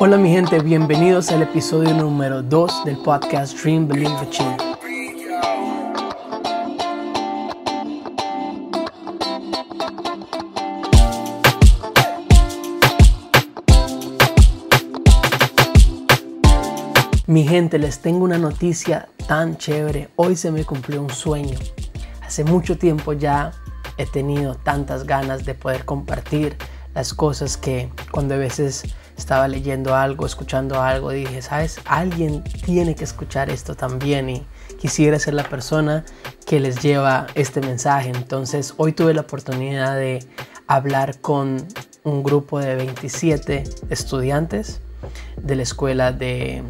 Hola mi gente, bienvenidos al episodio número 2 del podcast Dream Believe Achieve. Mi gente, les tengo una noticia tan chévere. Hoy se me cumplió un sueño. Hace mucho tiempo ya he tenido tantas ganas de poder compartir las cosas que cuando a veces estaba leyendo algo, escuchando algo, dije, sabes, alguien tiene que escuchar esto también y quisiera ser la persona que les lleva este mensaje. Entonces hoy tuve la oportunidad de hablar con un grupo de 27 estudiantes de la escuela de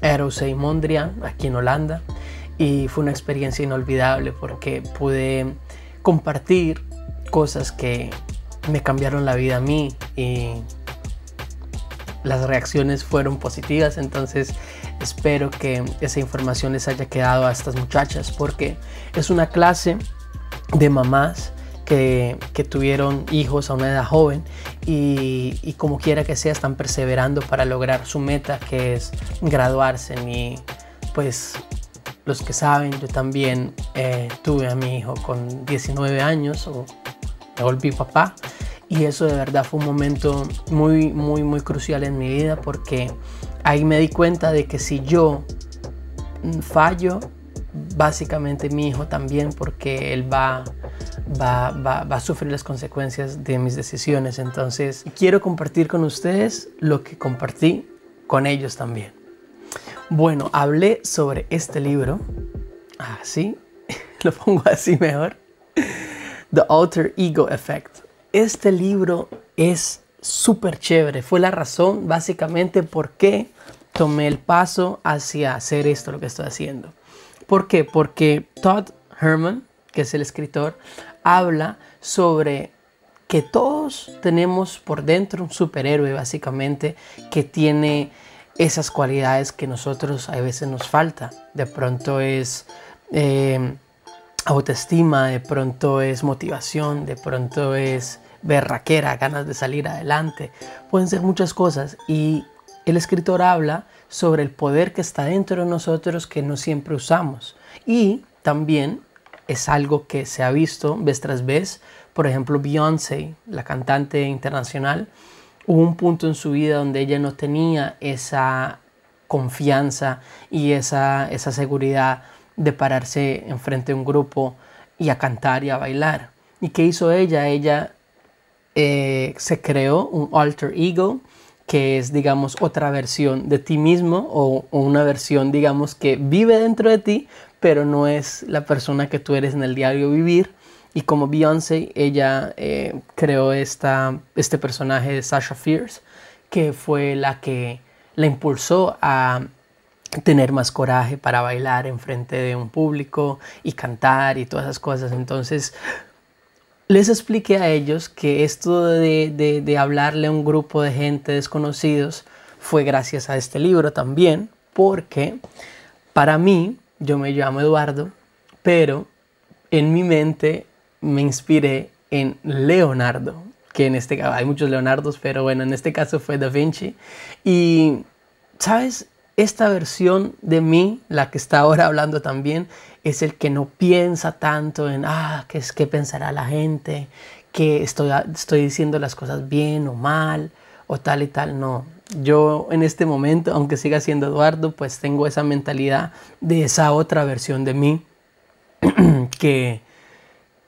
Eros y Mondrian aquí en Holanda y fue una experiencia inolvidable porque pude compartir cosas que me cambiaron la vida a mí y las reacciones fueron positivas, entonces espero que esa información les haya quedado a estas muchachas porque es una clase de mamás que, tuvieron hijos a una edad joven y, y, como quiera que sea están perseverando para lograr su meta que es graduarse. Y pues los que saben yo también eh, tuve a mi hijo con 19 años o me volví papá y eso de verdad fue un momento muy, muy, muy crucial en mi vida porque ahí me di cuenta de que si yo fallo, básicamente mi hijo también porque él va, va, va, va, a sufrir las consecuencias de mis decisiones. Entonces quiero compartir con ustedes lo que compartí con ellos también. Bueno, hablé sobre este libro. Así, lo pongo así mejor. The Alter Ego Effect este libro es súper chévere. Fue la razón básicamente por qué tomé el paso hacia hacer esto, lo que estoy haciendo. ¿Por qué? Porque Todd Herman, que es el escritor, habla sobre que todos tenemos por dentro un superhéroe básicamente que tiene esas cualidades que nosotros a veces nos falta. De pronto es eh, autoestima, de pronto es motivación, de pronto es berraquera, ganas de salir adelante, pueden ser muchas cosas y el escritor habla sobre el poder que está dentro de nosotros que no siempre usamos y también es algo que se ha visto vez tras vez, por ejemplo Beyoncé, la cantante internacional, hubo un punto en su vida donde ella no tenía esa confianza y esa, esa seguridad de pararse enfrente de un grupo y a cantar y a bailar. ¿Y qué hizo ella? Ella eh, se creó un alter ego que es, digamos, otra versión de ti mismo o, una versión, digamos, que vive dentro de ti, pero no es la persona que tú eres en el diario vivir. Y como Beyoncé, ella eh, creó esta, este personaje de Sasha Fierce, que fue la que la impulsó a tener más coraje para bailar en frente de un público y cantar y todas esas cosas. Entonces, les expliqué a ellos que esto de, hablarle a un grupo de gente desconocidos fue gracias a este libro también, porque para mí, yo me llamo Eduardo, pero en mi mente me inspiré en Leonardo, que en este caso hay muchos Leonardos, pero bueno, en este caso fue Da Vinci. Y, ¿sabes? Esta versión de mí, la que está ahora hablando también, es el que no piensa tanto en, ah, ¿qué, es, qué pensará la gente? Que estoy, estoy diciendo las cosas bien o mal o tal y tal. No, yo en este momento, aunque siga siendo Eduardo, pues tengo esa mentalidad de esa otra versión de mí que,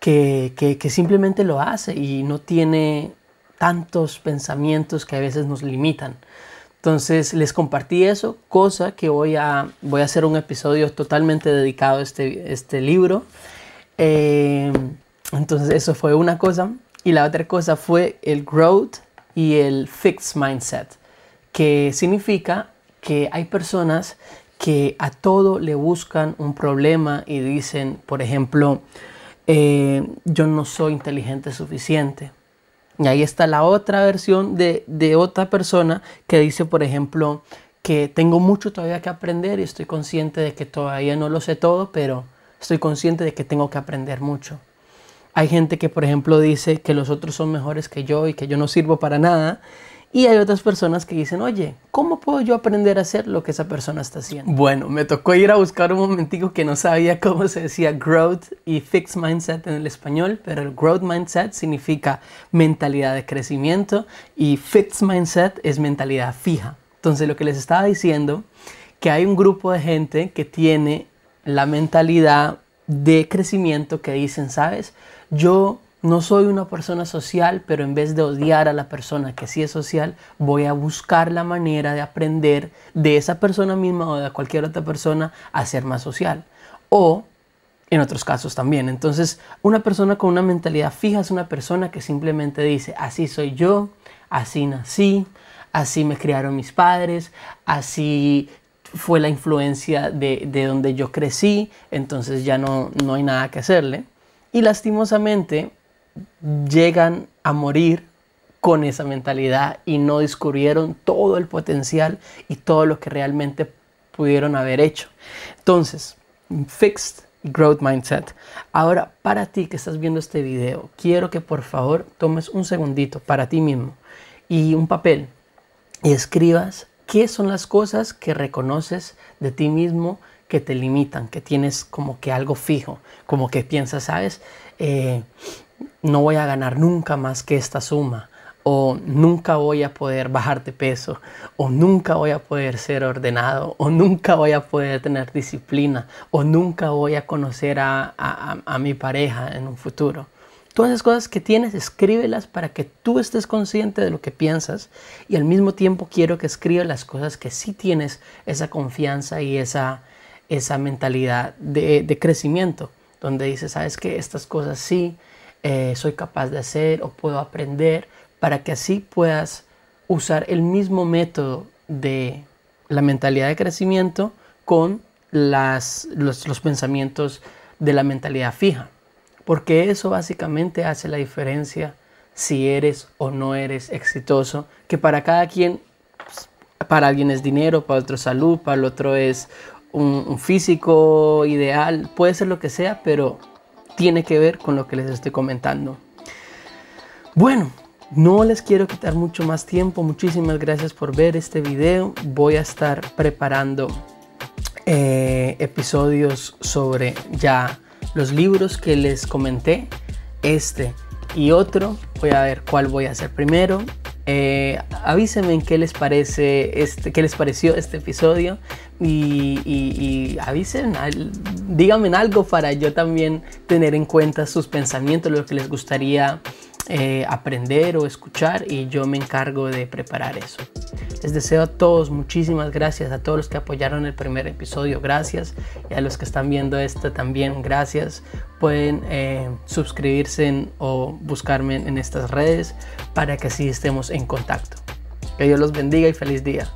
que, que simplemente lo hace y no tiene tantos pensamientos que a veces nos limitan. Entonces les compartí eso, cosa que voy a, voy a hacer un episodio totalmente dedicado a este, este libro. Eh, entonces eso fue una cosa. Y la otra cosa fue el growth y el fixed mindset, que significa que hay personas que a todo le buscan un problema y dicen, por ejemplo, eh, yo no soy inteligente suficiente y ahí está la otra versión de, otra persona que dice, por ejemplo, que tengo mucho todavía que aprender y estoy consciente de que todavía no lo sé todo, pero estoy consciente de que tengo que aprender mucho. Hay gente que, por ejemplo, dice que los otros son mejores que yo y que yo no sirvo para nada. Y hay otras personas que dicen, oye, ¿cómo puedo yo aprender a hacer lo que esa persona está haciendo? Bueno, me tocó ir a buscar un momentico que no sabía cómo se decía growth y fixed mindset en el español, pero el growth mindset significa mentalidad de crecimiento y fixed mindset es mentalidad fija. Entonces lo que les estaba diciendo, que hay un grupo de gente que tiene la mentalidad de crecimiento que dicen, sabes, yo no soy una persona social, pero en vez de odiar a la persona que sí es social, voy a buscar la manera de aprender de esa persona misma o de cualquier otra persona a ser más social. O en otros casos también. Entonces, una persona con una mentalidad fija es una persona que simplemente dice, así soy yo, así nací, así me criaron mis padres, así fue la influencia de, de donde yo crecí, entonces ya no, no hay nada que hacerle. Y lastimosamente, llegan a morir con esa mentalidad y no descubrieron todo el potencial y todo lo que realmente pudieron haber hecho. Entonces, Fixed Growth Mindset. Ahora, para ti que estás viendo este video, quiero que por favor tomes un segundito para ti mismo y un papel y escribas qué son las cosas que reconoces de ti mismo que te limitan, que tienes como que algo fijo, como que piensas, sabes, eh, no voy a ganar nunca más que esta suma, o nunca voy a poder bajar de peso, o nunca voy a poder ser ordenado, o nunca voy a poder tener disciplina, o nunca voy a conocer a, a, mi pareja en un futuro. Todas esas cosas que tienes, escríbelas para que tú estés consciente de lo que piensas y al mismo tiempo quiero que escribas las cosas que sí tienes esa confianza y esa, esa mentalidad de, de crecimiento, donde dices, sabes que estas cosas sí, eh, soy capaz de hacer o puedo aprender para que así puedas usar el mismo método de la mentalidad de crecimiento con las, los, los pensamientos de la mentalidad fija. Porque eso básicamente hace la diferencia si eres o no eres exitoso, que para cada quien, pues, para alguien es dinero, para otro salud, para el otro es un, físico ideal, puede ser lo que sea, pero tiene que ver con lo que les estoy comentando. Bueno, no les quiero quitar mucho más tiempo. Muchísimas gracias por ver este video. Voy a estar preparando eh, episodios sobre ya los libros que les comenté. Este y otro. Voy a ver cuál voy a hacer primero. Eh, avísenme en qué les parece este, qué les pareció este episodio y, y, avisen, díganme algo para yo también tener en cuenta sus pensamientos, lo que les gustaría eh, aprender o escuchar y yo me encargo de preparar eso. Les deseo a todos muchísimas gracias, a todos los que apoyaron el primer episodio, gracias. Y a los que están viendo este también, gracias. Pueden eh, suscribirse o buscarme en estas redes para que así estemos en contacto. Que Dios los bendiga y feliz día.